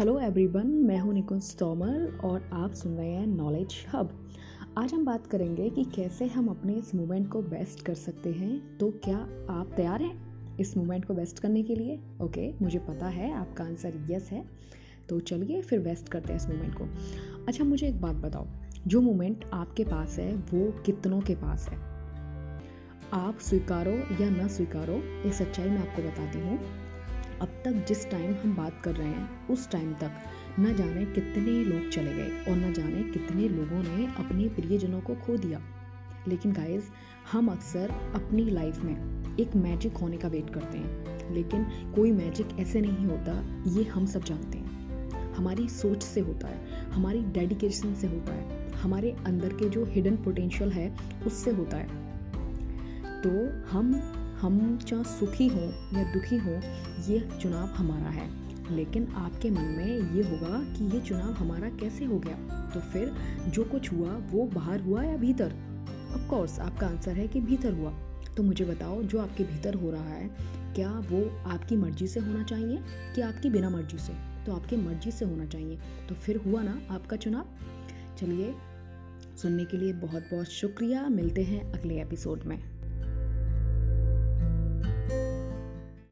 Hello everyone मैं हूँ निकुंज तोमर और आप सुन रहे हैं नॉलेज हब आज हम बात करेंगे कि कैसे हम अपने इस मोमेंट को बेस्ट कर सकते हैं। तो क्या आप तैयार हैं इस मोमेंट को बेस्ट करने के लिए? ओके मुझे पता है, आपका आंसर यस है। तो चलिए फिर बेस्ट करते हैं इस मोमेंट को। अच्छा मुझे एक बात बताओ, जो मोमेंट आपके पास है, वो कितनों के पास है? आप स्वीकारो या ना स्वीकारो ये सच्चाई मैं आपको बताती हूँ। अब तक जिस टाइम हम बात कर रहे हैं, उस टाइम तक। न जाने कितने लोग चले गए और न जाने कितने लोगों ने अपने प्रियजनों को खो दिया। लेकिन गाइस हम अक्सर अपनी लाइफ में एक मैजिक होने का वेट करते हैं। लेकिन कोई मैजिक ऐसे नहीं होता, ये हम सब जानते हैं। हमारी सोच से होता है, हमारी डेडिकेशन से होता है, हमारे अंदर के जो हिडन पोटेंशियल है, उससे होता है। तो हम हम चाहे सुखी हों या दुखी हों, ये चुनाव हमारा है। लेकिन आपके मन में ये होगा कि ये चुनाव हमारा कैसे हो गया? तो फिर जो कुछ हुआ, वो बाहर हुआ या भीतर? ऑफ़ कोर्स आपका आंसर है कि भीतर हुआ। तो मुझे बताओ, जो आपके भीतर हो रहा है, क्या वो आपकी मर्ज़ी से होना चाहिए कि आपकी बिना मर्ज़ी से? तो आपकी मर्ज़ी से होना चाहिए। तो फिर हुआ ना आपका चुनाव? चलिए, सुनने के लिए बहुत बहुत शुक्रिया। मिलते हैं अगले एपिसोड में।